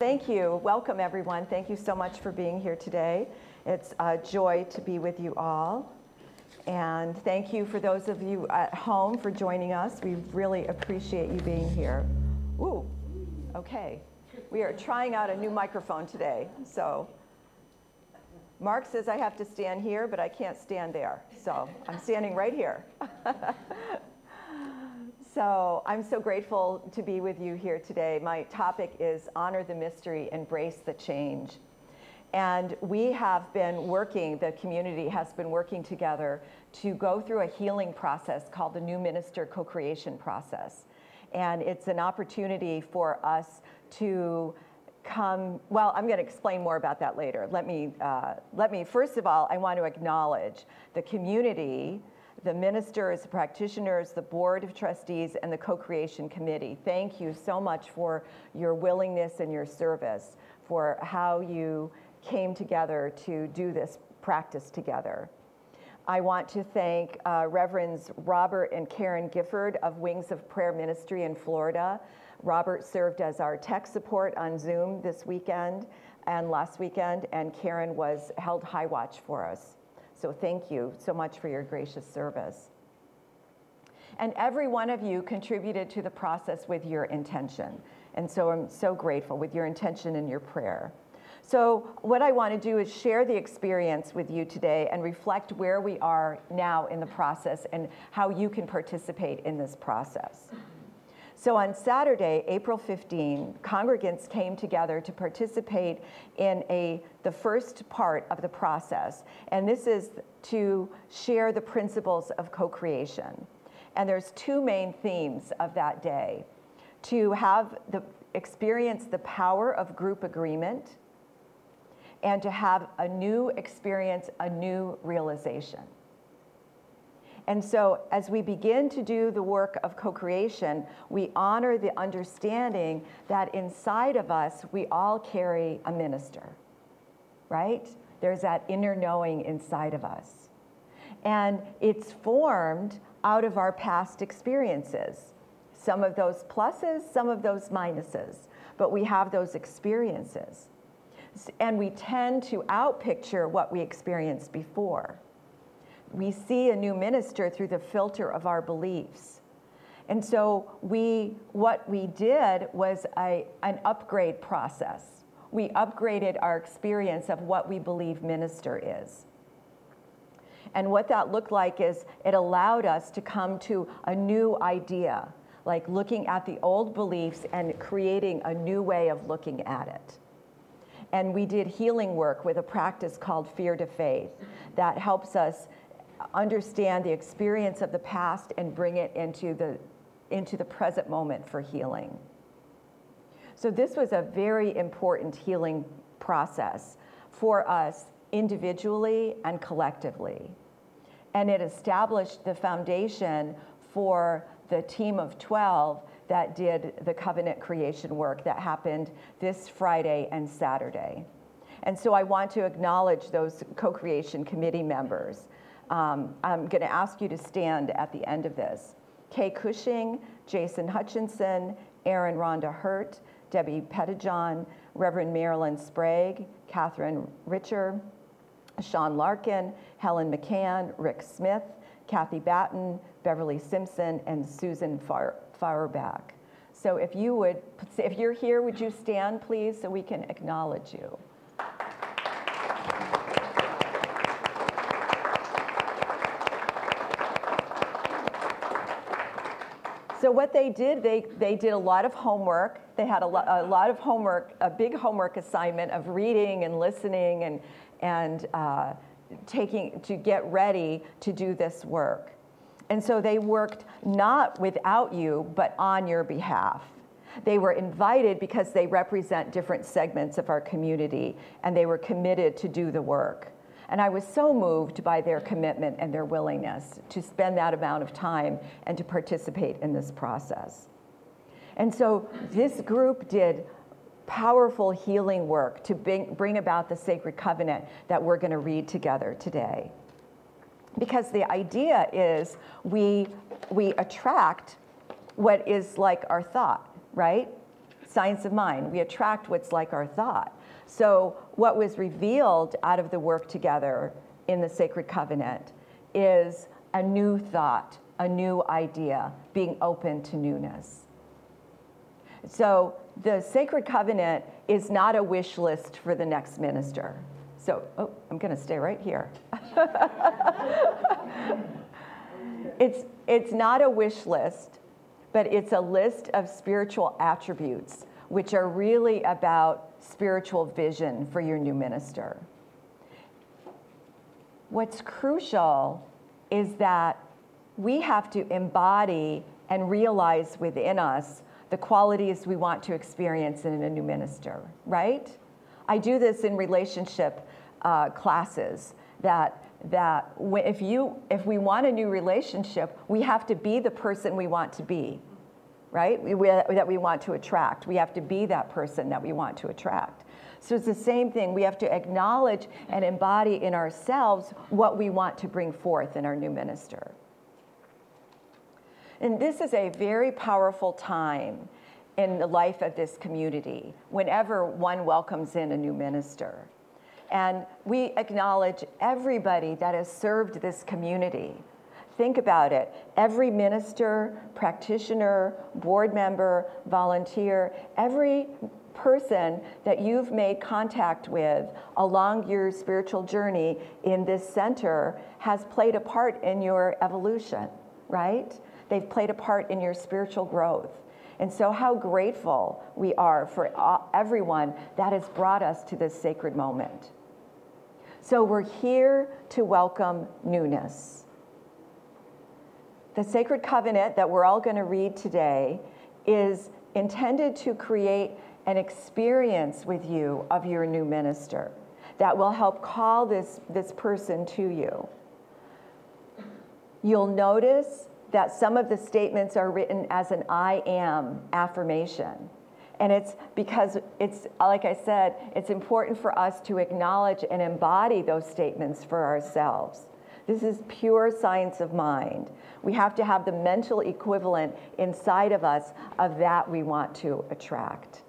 Thank you. Welcome, everyone. Thank you so much for being here today. It's a joy to be with you all. And thank you for those of you at home for joining us. We really appreciate you being here. Ooh, okay. We are trying out a new microphone today. So Mark says I have to stand here, but I can't stand there. So I'm standing right here. So I'm so grateful to be with you here today. My topic is Honor the Mystery, Embrace the Change. And we have been working, the community has been working together to go through a healing process called the New Minister Co creation process. And it's an opportunity for us to come well i'm going to explain more about that later let me uh, let me first of all i want to acknowledge the community the ministers, the practitioners, the board of trustees, and the co-creation committee. Thank you so much for your willingness and your service, for how you came together to do this practice together. I want to thank uh, Reverends Robert and Karen Gifford of Wings of Prayer Ministry in Florida. Robert served as our tech support on Zoom this weekend and last weekend, and Karen was held high watch for us. So thank you so much for your gracious service. And every one of you contributed to the process with your intention. And so I'm so grateful with your intention and your prayer. So, what I want to do is share the experience with you today and reflect where we are now in the process and how you can participate in this process. So on Saturday, April 15, congregants came together to participate in a, the first part of the process. And this is to share the principles of co-creation. And there's two main themes of that day. To have the experience the power of group agreement and to have a new experience, a new realization. And so, as we begin to do the work of co creation, we honor the understanding that inside of us, we all carry a minister, right? There's that inner knowing inside of us. And it's formed out of our past experiences. Some of those pluses, some of those minuses, but we have those experiences. And we tend to outpicture what we experienced before we see a new minister through the filter of our beliefs. And so we, what we did was a, an upgrade process. We upgraded our experience of what we believe minister is. And what that looked like is it allowed us to come to a new idea, like looking at the old beliefs and creating a new way of looking at it. And we did healing work with a practice called Fear to Faith that helps us understand the experience of the past and bring it into the, into the present moment for healing. So, this was a very important healing process for us individually and collectively. And it established the foundation for the team of 12 that did the covenant creation work that happened this Friday and Saturday. And so I want to acknowledge those co creation committee members um, I'm going to ask you to stand at the end of this. Kay Cushing, Jason Hutchinson, Aaron Rhonda Hurt, Debbie Pettijohn, Reverend Marilyn Sprague, Catherine Richer, Sean Larkin, Helen McCann, Rick Smith, Kathy Batten, Beverly Simpson, and Susan Feuerbach. So if you would, if you're here, would you stand, please, so we can acknowledge you? So what they did, they, they did a lot of homework. They had a, lo- a lot of homework, a big homework assignment of reading and listening and, and uh, taking to get ready to do this work. And so they worked not without you, but on your behalf. They were invited because they represent different segments of our community and they were committed to do the work. And I was so moved by their commitment and their willingness to spend that amount of time and to participate in this process. And so this group did powerful healing work to bring, about the sacred covenant that we're going to read together today. Because the idea is we, we attract what is like our thought, right? Science of mind. We attract what's like our thought. So, what was revealed out of the work together in the sacred covenant is a new thought, a new idea, being open to newness. So, the sacred covenant is not a wish list for the next minister. So, oh, I'm going to stay right here. it's, it's not a wish list, but it's a list of spiritual attributes, which are really about spiritual vision for your new minister. What's crucial is that we have to embody and realize within us the qualities we want to experience in a new minister, right? I do this in relationship uh, classes that that if you if we want a new relationship, we have to be the person we want to be right? We, we, that we want to attract. We have to be that person that we want to attract. So it's the same thing. We have to acknowledge and embody in ourselves what we want to bring forth in our new minister. And this is a very powerful time in the life of this community whenever one welcomes in a new minister. And we acknowledge everybody that has served this community Think about it. Every minister, practitioner, board member, volunteer, every person that you've made contact with along your spiritual journey in this center has played a part in your evolution, right? They've played a part in your spiritual growth. And so, how grateful we are for everyone that has brought us to this sacred moment. So, we're here to welcome newness. The sacred covenant that we're all going to read today is intended to create an experience with you of your new minister that will help call this, this person to you. You'll notice that some of the statements are written as an I am affirmation. And it's because it's, like I said, it's important for us to acknowledge and embody those statements for ourselves. This is pure science of mind. We have to have the mental equivalent inside of us of that we want to attract.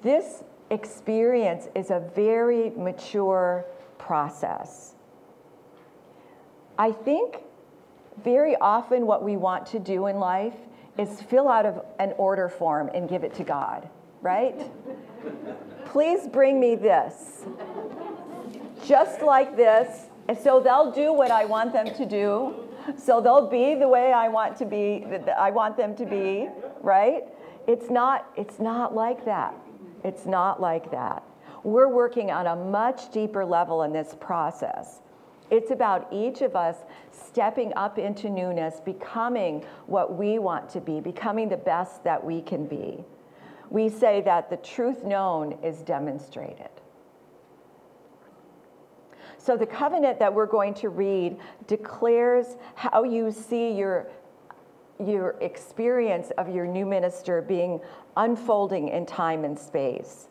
This experience is a very mature process. I think very often what we want to do in life is fill out an order form and give it to God, right? Please bring me this just like this. And so they'll do what I want them to do. So they'll be the way I want to be, I want them to be, right? It's not, it's not like that. It's not like that. We're working on a much deeper level in this process. It's about each of us stepping up into newness, becoming what we want to be, becoming the best that we can be. We say that the truth known is demonstrated. So the covenant that we're going to read declares how you see your your experience of your new minister being unfolding in time and space.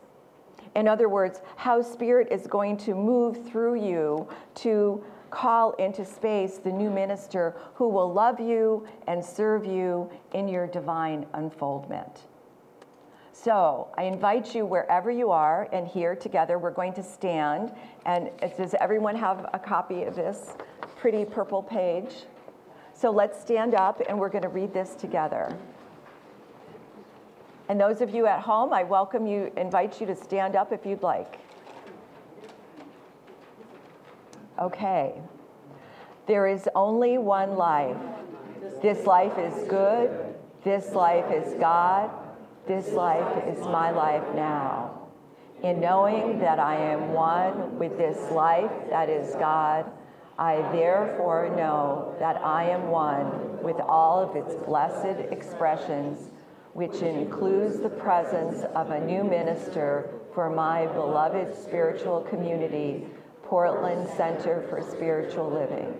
In other words, how Spirit is going to move through you to call into space the new minister who will love you and serve you in your divine unfoldment. So I invite you wherever you are, and here together we're going to stand. And does everyone have a copy of this pretty purple page? So let's stand up and we're going to read this together. And those of you at home, I welcome you, invite you to stand up if you'd like. Okay. There is only one life. This life is good. This life is God. This life is my life now. In knowing that I am one with this life that is God, I therefore know that I am one with all of its blessed expressions, which includes the presence of a new minister for my beloved spiritual community, Portland Center for Spiritual Living.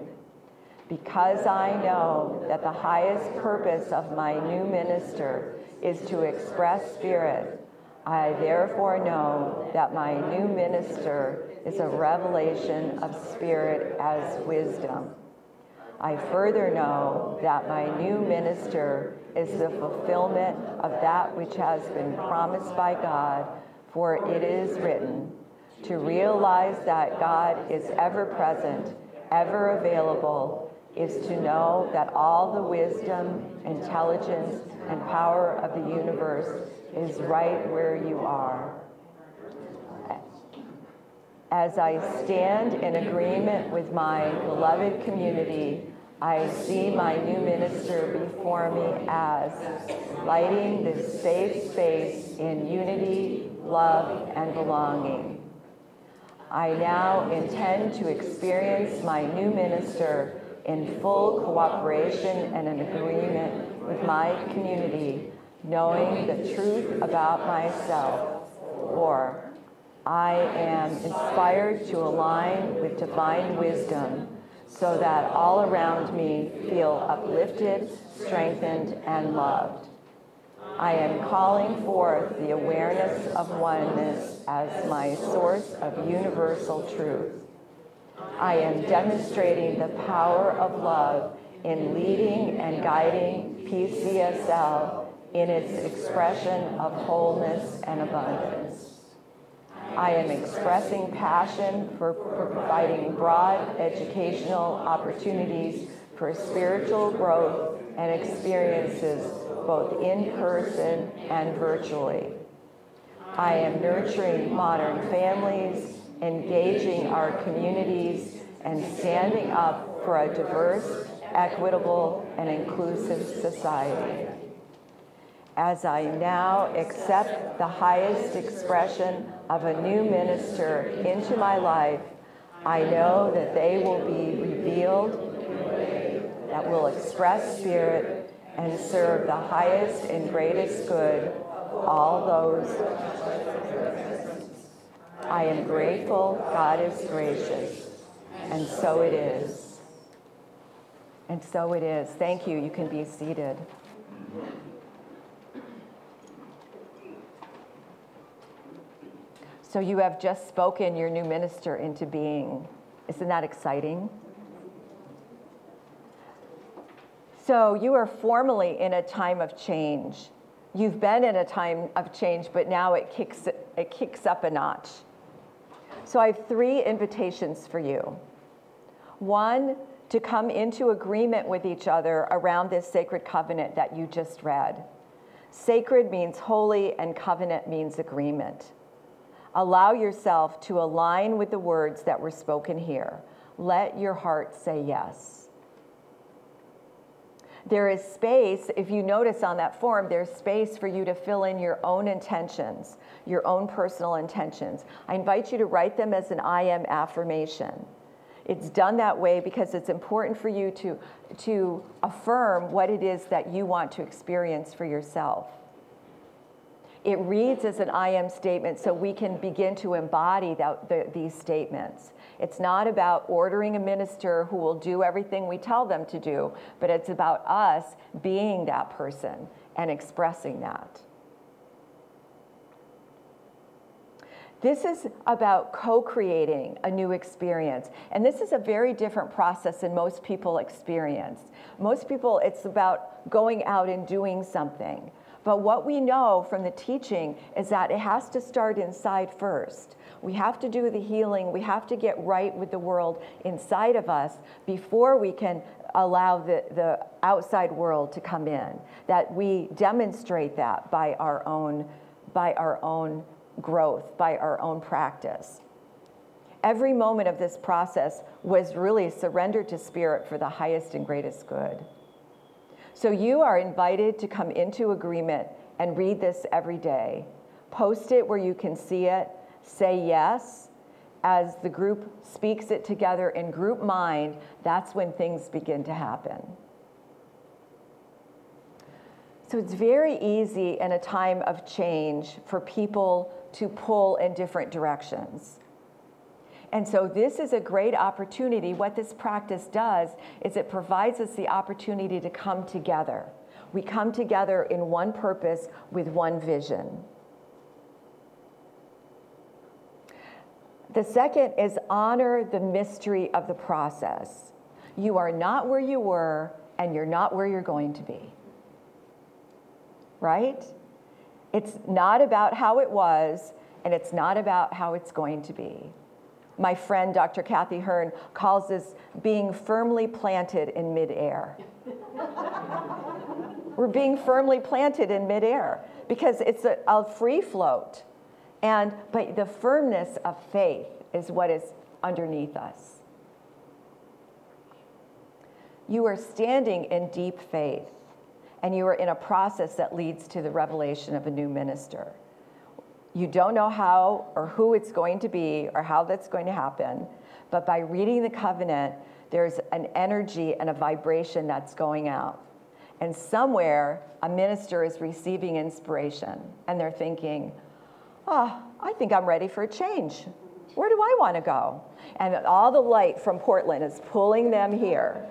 Because I know that the highest purpose of my new minister is to express spirit. I therefore know that my new minister is a revelation of spirit as wisdom. I further know that my new minister is the fulfillment of that which has been promised by God, for it is written, to realize that God is ever present, ever available, is to know that all the wisdom, intelligence, and power of the universe is right where you are. As I stand in agreement with my beloved community, I see my new minister before me as lighting this safe space in unity, love, and belonging. I now intend to experience my new minister in full cooperation and in agreement with my community, knowing the truth about myself, or I am inspired to align with divine wisdom so that all around me feel uplifted, strengthened, and loved. I am calling forth the awareness of oneness as my source of universal truth. I am demonstrating the power of love in leading and guiding PCSL in its expression of wholeness and abundance. I am expressing passion for providing broad educational opportunities for spiritual growth and experiences both in person and virtually. I am nurturing modern families engaging our communities, and standing up for a diverse, equitable, and inclusive society. As I now accept the highest expression of a new minister into my life, I know that they will be revealed, that will express spirit and serve the highest and greatest good, all those I am grateful, God is gracious. And so it is. And so it is. Thank you. You can be seated. So you have just spoken your new minister into being. Isn't that exciting? So you are formally in a time of change. You've been in a time of change, but now it kicks, it kicks up a notch. So I have three invitations for you. One, to come into agreement with each other around this sacred covenant that you just read. Sacred means holy, and covenant means agreement. Allow yourself to align with the words that were spoken here. Let your heart say yes. There is space, if you notice on that form, there's space for you to fill in your own intentions your own personal intentions. I invite you to write them as an I am affirmation. It's done that way because it's important for you to, to affirm what it is that you want to experience for yourself. It reads as an I am statement so we can begin to embody that, the, these statements. It's not about ordering a minister who will do everything we tell them to do, but it's about us being that person and expressing that. This is about co creating a new experience. And this is a very different process than most people experience. Most people, it's about going out and doing something. But what we know from the teaching is that it has to start inside first. We have to do the healing. We have to get right with the world inside of us before we can allow the, the outside world to come in. That we demonstrate that by our own, by our own growth, by our own practice. Every moment of this process was really surrendered to Spirit for the highest and greatest good. So you are invited to come into agreement and read this every day. Post it where you can see it. Say yes. As the group speaks it together in group mind, that's when things begin to happen. So it's very easy in a time of change for people to pull in different directions. And so, this is a great opportunity. What this practice does is it provides us the opportunity to come together. We come together in one purpose with one vision. The second is honor the mystery of the process. You are not where you were, and you're not where you're going to be. Right? It's not about how it was, and it's not about how it's going to be. My friend, Dr. Kathy Hearn, calls this being firmly planted in midair. We're being firmly planted in midair because it's a, a free float. And, but the firmness of faith is what is underneath us. You are standing in deep faith, and you are in a process that leads to the revelation of a new minister. You don't know how or who it's going to be or how that's going to happen, but by reading the covenant, there's an energy and a vibration that's going out. And somewhere, a minister is receiving inspiration and they're thinking, oh, I think I'm ready for a change. Where do I want to go? And all the light from Portland is pulling them here.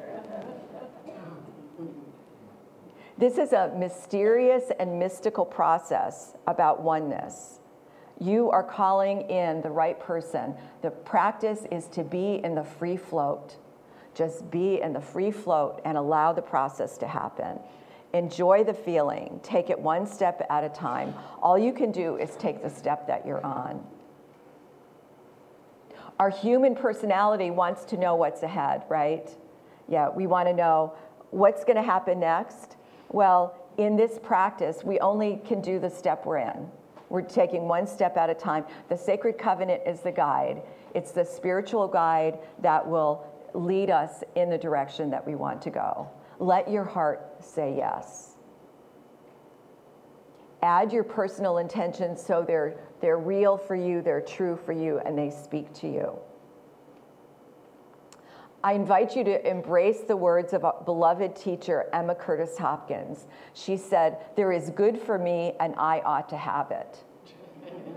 This is a mysterious and mystical process about oneness. You are calling in the right person. The practice is to be in the free float. Just be in the free float and allow the process to happen. Enjoy the feeling. Take it one step at a time. All you can do is take the step that you're on. Our human personality wants to know what's ahead, right? Yeah, we want to know what's going to happen next. Well, in this practice, we only can do the step we're in. We're taking one step at a time. The sacred covenant is the guide, it's the spiritual guide that will lead us in the direction that we want to go. Let your heart say yes. Add your personal intentions so they're, they're real for you, they're true for you, and they speak to you. I invite you to embrace the words of a beloved teacher, Emma Curtis Hopkins. She said, There is good for me, and I ought to have it.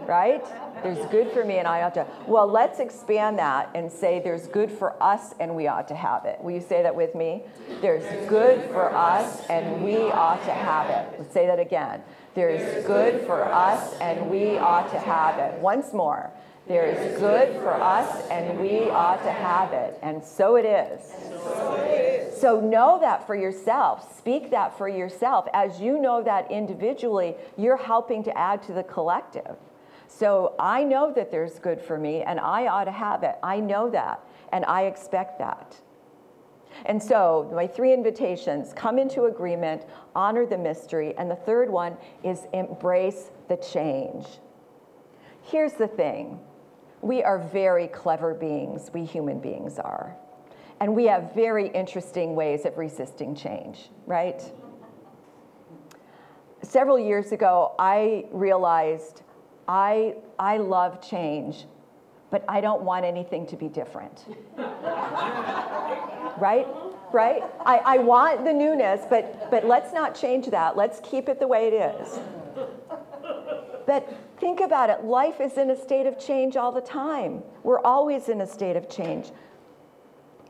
Right? There's good for me, and I ought to. Well, let's expand that and say there's good for us, and we ought to have it. Will you say that with me? There's good for us, and we ought to have it. Let's say that again. There's good for us, and we ought to have it. Once more. There is good for us, and we ought to have it. And so it is. So know that for yourself. Speak that for yourself. As you know that individually, you're helping to add to the collective. So I know that there's good for me, and I ought to have it. I know that, and I expect that. And so, my three invitations come into agreement, honor the mystery, and the third one is embrace the change. Here's the thing we are very clever beings, we human beings are. And we have very interesting ways of resisting change, right? Several years ago, I realized I, I love change, but I don't want anything to be different. right? Right? I, I want the newness, but, but let's not change that. Let's keep it the way it is. But think about it life is in a state of change all the time. We're always in a state of change.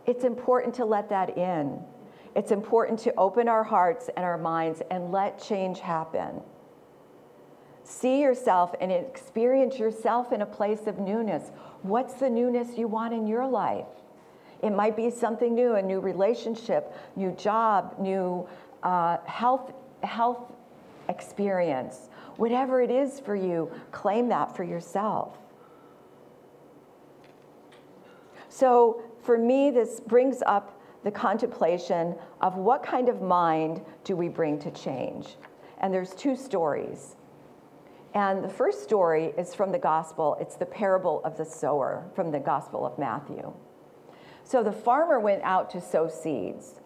It's important to let that in. It's important to open our hearts and our minds and let change happen. See yourself and experience yourself in a place of newness. What's the newness you want in your life? It might be something new, a new relationship, new job, new uh, health, health experience. Whatever it is for you, claim that for yourself. So, for me, this brings up the contemplation of what kind of mind do we bring to change. And there's two stories. And the first story is from the gospel. It's the parable of the sower from the gospel of Matthew. So the farmer went out to sow seeds,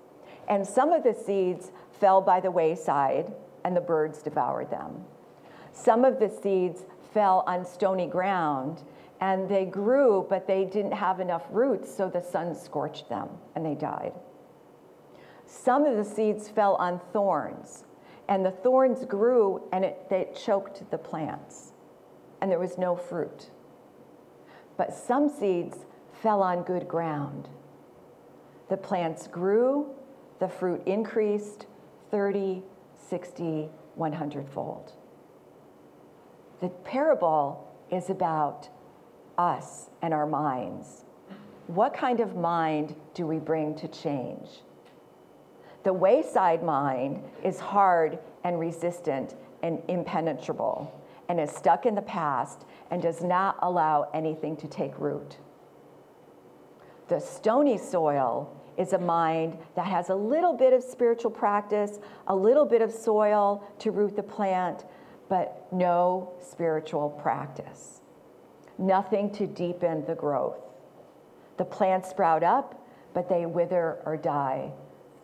and some of the seeds fell by the wayside, and the birds devoured them. Some of the seeds fell on stony ground, and they grew, but they didn't have enough roots, so the sun scorched them, and they died. Some of the seeds fell on thorns, and the thorns grew, and it, choked the plants, and there was no fruit. But some seeds fell on good ground. The plants grew, the fruit increased 30, 60, 100 fold. The parable is about us and our minds. What kind of mind do we bring to change? The wayside mind is hard and resistant and impenetrable and is stuck in the past and does not allow anything to take root. The stony soil is a mind that has a little bit of spiritual practice, a little bit of soil to root the plant, but no spiritual practice. Nothing to deepen the growth. The plants sprout up, but they wither or die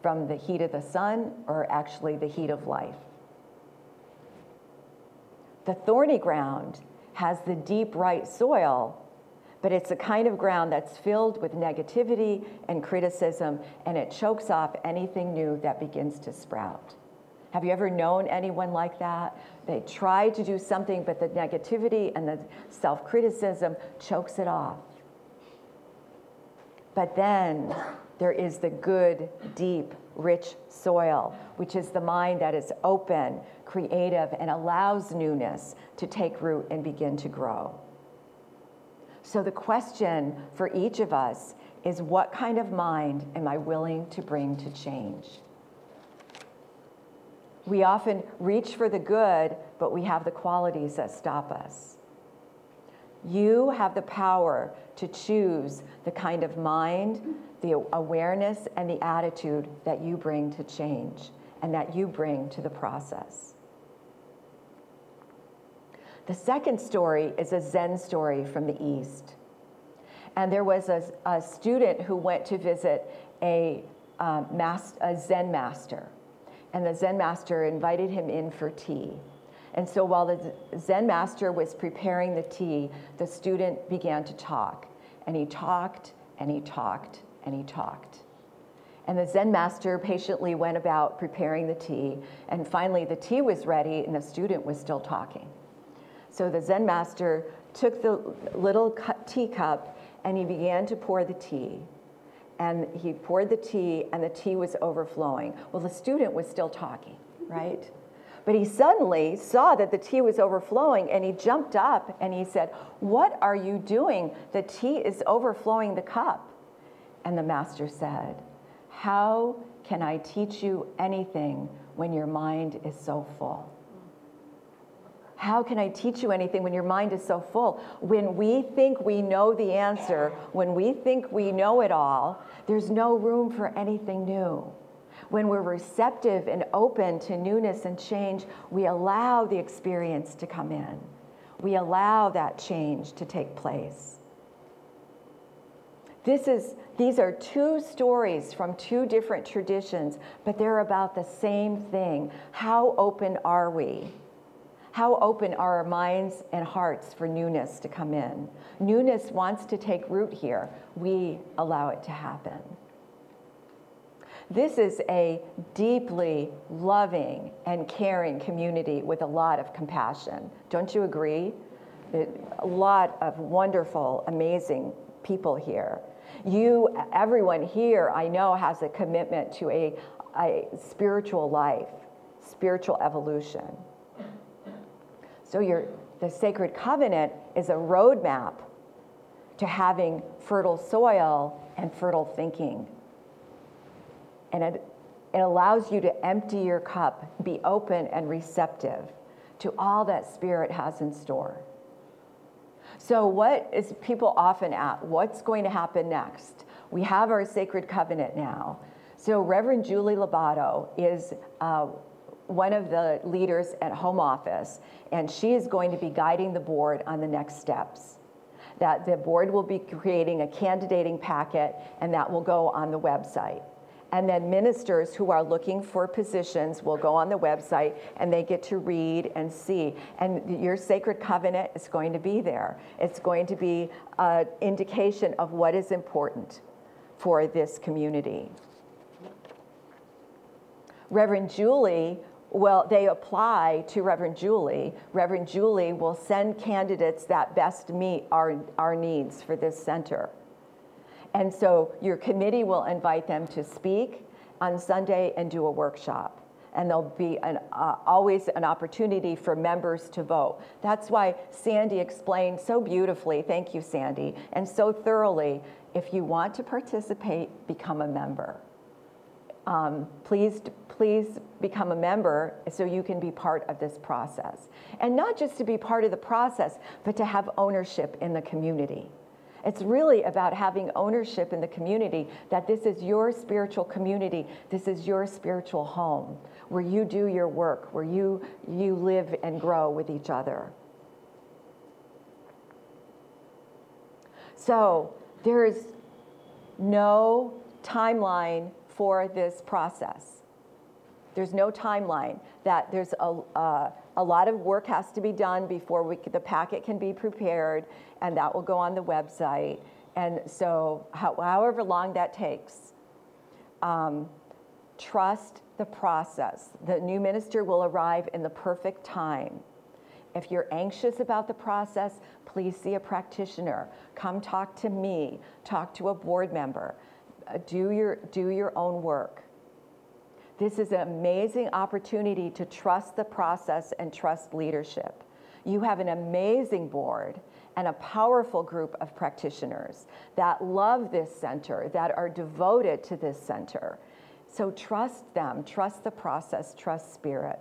from the heat of the sun or actually the heat of life. The thorny ground has the deep, right soil but it's a kind of ground that's filled with negativity and criticism, and it chokes off anything new that begins to sprout. Have you ever known anyone like that? They try to do something, but the negativity and the self criticism chokes it off. But then there is the good, deep, rich soil, which is the mind that is open, creative, and allows newness to take root and begin to grow. So the question for each of us is what kind of mind am I willing to bring to change? We often reach for the good, but we have the qualities that stop us. You have the power to choose the kind of mind, the awareness, and the attitude that you bring to change and that you bring to the process. The second story is a Zen story from the East. And there was a, a student who went to visit a, um, mas- a Zen master. And the Zen master invited him in for tea. And so while the Zen master was preparing the tea, the student began to talk. And he talked, and he talked, and he talked. And the Zen master patiently went about preparing the tea. And finally, the tea was ready, and the student was still talking. So the Zen master took the little teacup and he began to pour the tea. And he poured the tea, and the tea was overflowing. Well, the student was still talking, right? But he suddenly saw that the tea was overflowing and he jumped up and he said, What are you doing? The tea is overflowing the cup. And the master said, How can I teach you anything when your mind is so full? How can I teach you anything when your mind is so full? When we think we know the answer, when we think we know it all, there's no room for anything new. When we're receptive and open to newness and change, we allow the experience to come in. We allow that change to take place. This is, these are two stories from two different traditions, but they're about the same thing. How open are we? How open are our minds and hearts for newness to come in? Newness wants to take root here. We allow it to happen. This is a deeply loving and caring community with a lot of compassion. Don't you agree? A lot of wonderful, amazing people here. You, everyone here, I know, has a commitment to a, a spiritual life, spiritual evolution. So the sacred covenant is a roadmap to having fertile soil and fertile thinking. And it, It allows you to empty your cup, be open and receptive to all that Spirit has in store. So, what is people often at? What's going to happen next? We have our sacred covenant now. So, Reverend Julie Labato is uh, one of the leaders at Home Office, and she is going to be guiding the board on the next steps. That the board will be creating a candidating packet, and that will go on the website. And then ministers who are looking for positions will go on the website and they get to read and see. And your sacred covenant is going to be there. It's going to be an indication of what is important for this community. Reverend Julie well, they apply to Reverend Julie. Reverend Julie will send candidates that best meet our, our needs for this center. And so your committee will invite them to speak on Sunday and do a workshop. And there'll be an, uh, always an opportunity for members to vote. That's why Sandy explained so beautifully, thank you, Sandy, and so thoroughly if you want to participate, become a member. Um, please, please become a member so you can be part of this process. And not just to be part of the process, but to have ownership in the community. It's really about having ownership in the community that this is your spiritual community, this is your spiritual home where you do your work, where you, you live and grow with each other. So there is no timeline for this process. There's no timeline. That there's a, uh, a lot of work has to be done before we, the packet can be prepared, and that will go on the website. And so, how, however long that takes, um, trust the process. The new minister will arrive in the perfect time. If you're anxious about the process, please see a practitioner. Come talk to me, talk to a board member. Uh, do your, do your own work. This is an amazing opportunity to trust the process and trust leadership. You have an amazing board and a powerful group of practitioners that love this center, that are devoted to this center. So trust them, trust the process, trust spirit.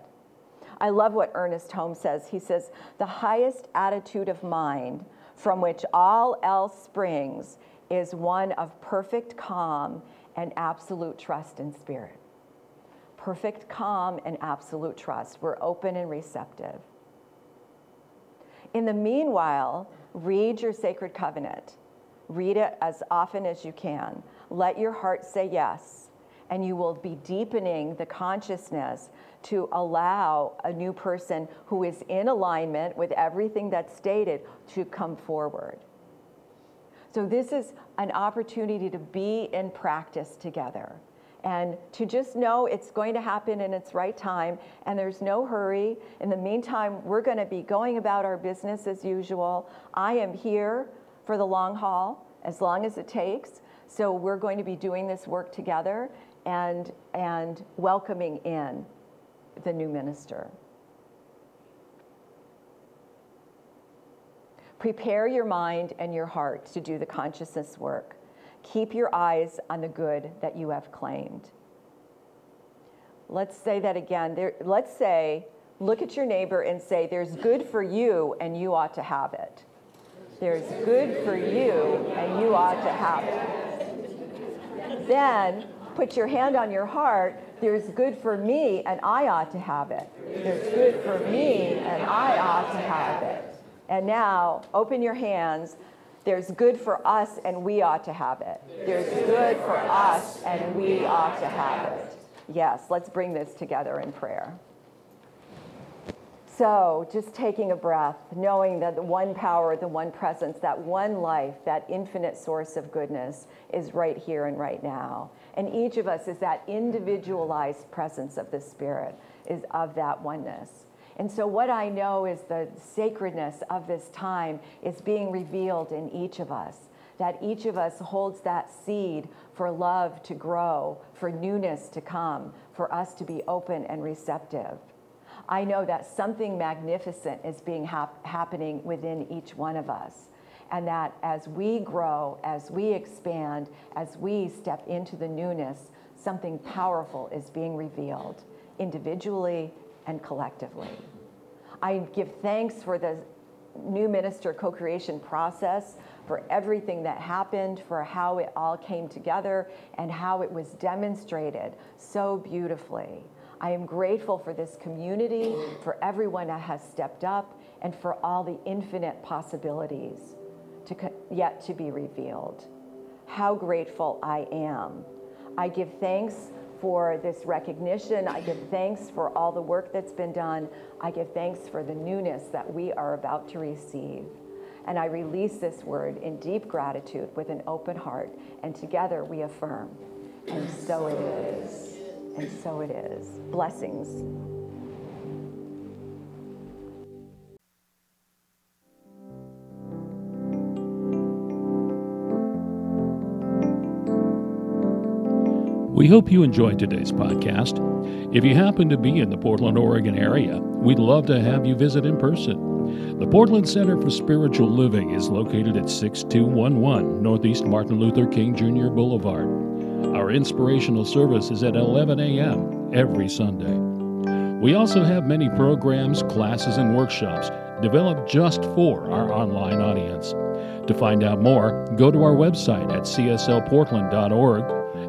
I love what Ernest Holmes says. He says, The highest attitude of mind from which all else springs is one of perfect calm and absolute trust in spirit perfect calm and absolute trust. We're open and receptive. In the meanwhile, read your sacred covenant. Read it as often as you can. Let your heart say yes, and you will be deepening the consciousness to allow a new person who is in alignment with everything that's stated to come forward. So, this is an opportunity to be in practice together and to just know it's going to happen in its right time and there's no hurry. In the meantime, we're going to be going about our business as usual. I am here for the long haul as long as it takes. So we're going to be doing this work together and, and welcoming in the new minister. Prepare your mind and your heart to do the consciousness work. Keep your eyes on the good that you have claimed. Let's say that again. There, let's say, look at your neighbor and say, There's good for you, and you ought to have it. There's good for you, and you ought to have it. Then put your hand on your heart. There's good for me, and I ought to have it. There's good for me, and I ought to have it. And now open your hands there's good for us and we ought to have it. There's good for us and we ought to have it. Yes, let's bring this together in prayer. So, just taking a breath, knowing that the one power, the one presence, that one life, that infinite source of goodness is right here and right now. And each of us is that individualized presence of the Spirit, is of that oneness. And so, what I know is the sacredness of this time is being revealed in each of us. That each of us holds that seed for love to grow, for newness to come, for us to be open and receptive. I know that something magnificent is being hap- happening within each one of us. And that as we grow, as we expand, as we step into the newness, something powerful is being revealed individually and collectively. I give thanks for the new minister co creation process, for everything that happened, for how it all came together, and how it was demonstrated so beautifully. I am grateful for this community, for everyone that has stepped up, and for all the infinite possibilities to co- yet to be revealed. How grateful I am. I give thanks for this recognition. I give thanks for all the work that's been done. I give thanks for the newness that we are about to receive. And I release this word in deep gratitude with an open heart. And together we affirm. And so it is. And so it is. Blessings. We hope you enjoyed today's podcast. If you happen to be in the Portland, Oregon area, we'd love to have you visit in person. The Portland Center for Spiritual Living is located at 6211 Northeast Martin Luther King Jr. Boulevard. Our inspirational service is at 11 a.m. every Sunday. We also have many programs, classes, and workshops developed just for our online audience. To find out more, go to our website at cslportland.org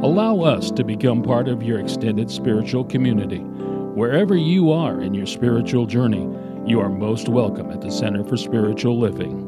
Allow us to become part of your extended spiritual community. Wherever you are in your spiritual journey, you are most welcome at the Center for Spiritual Living.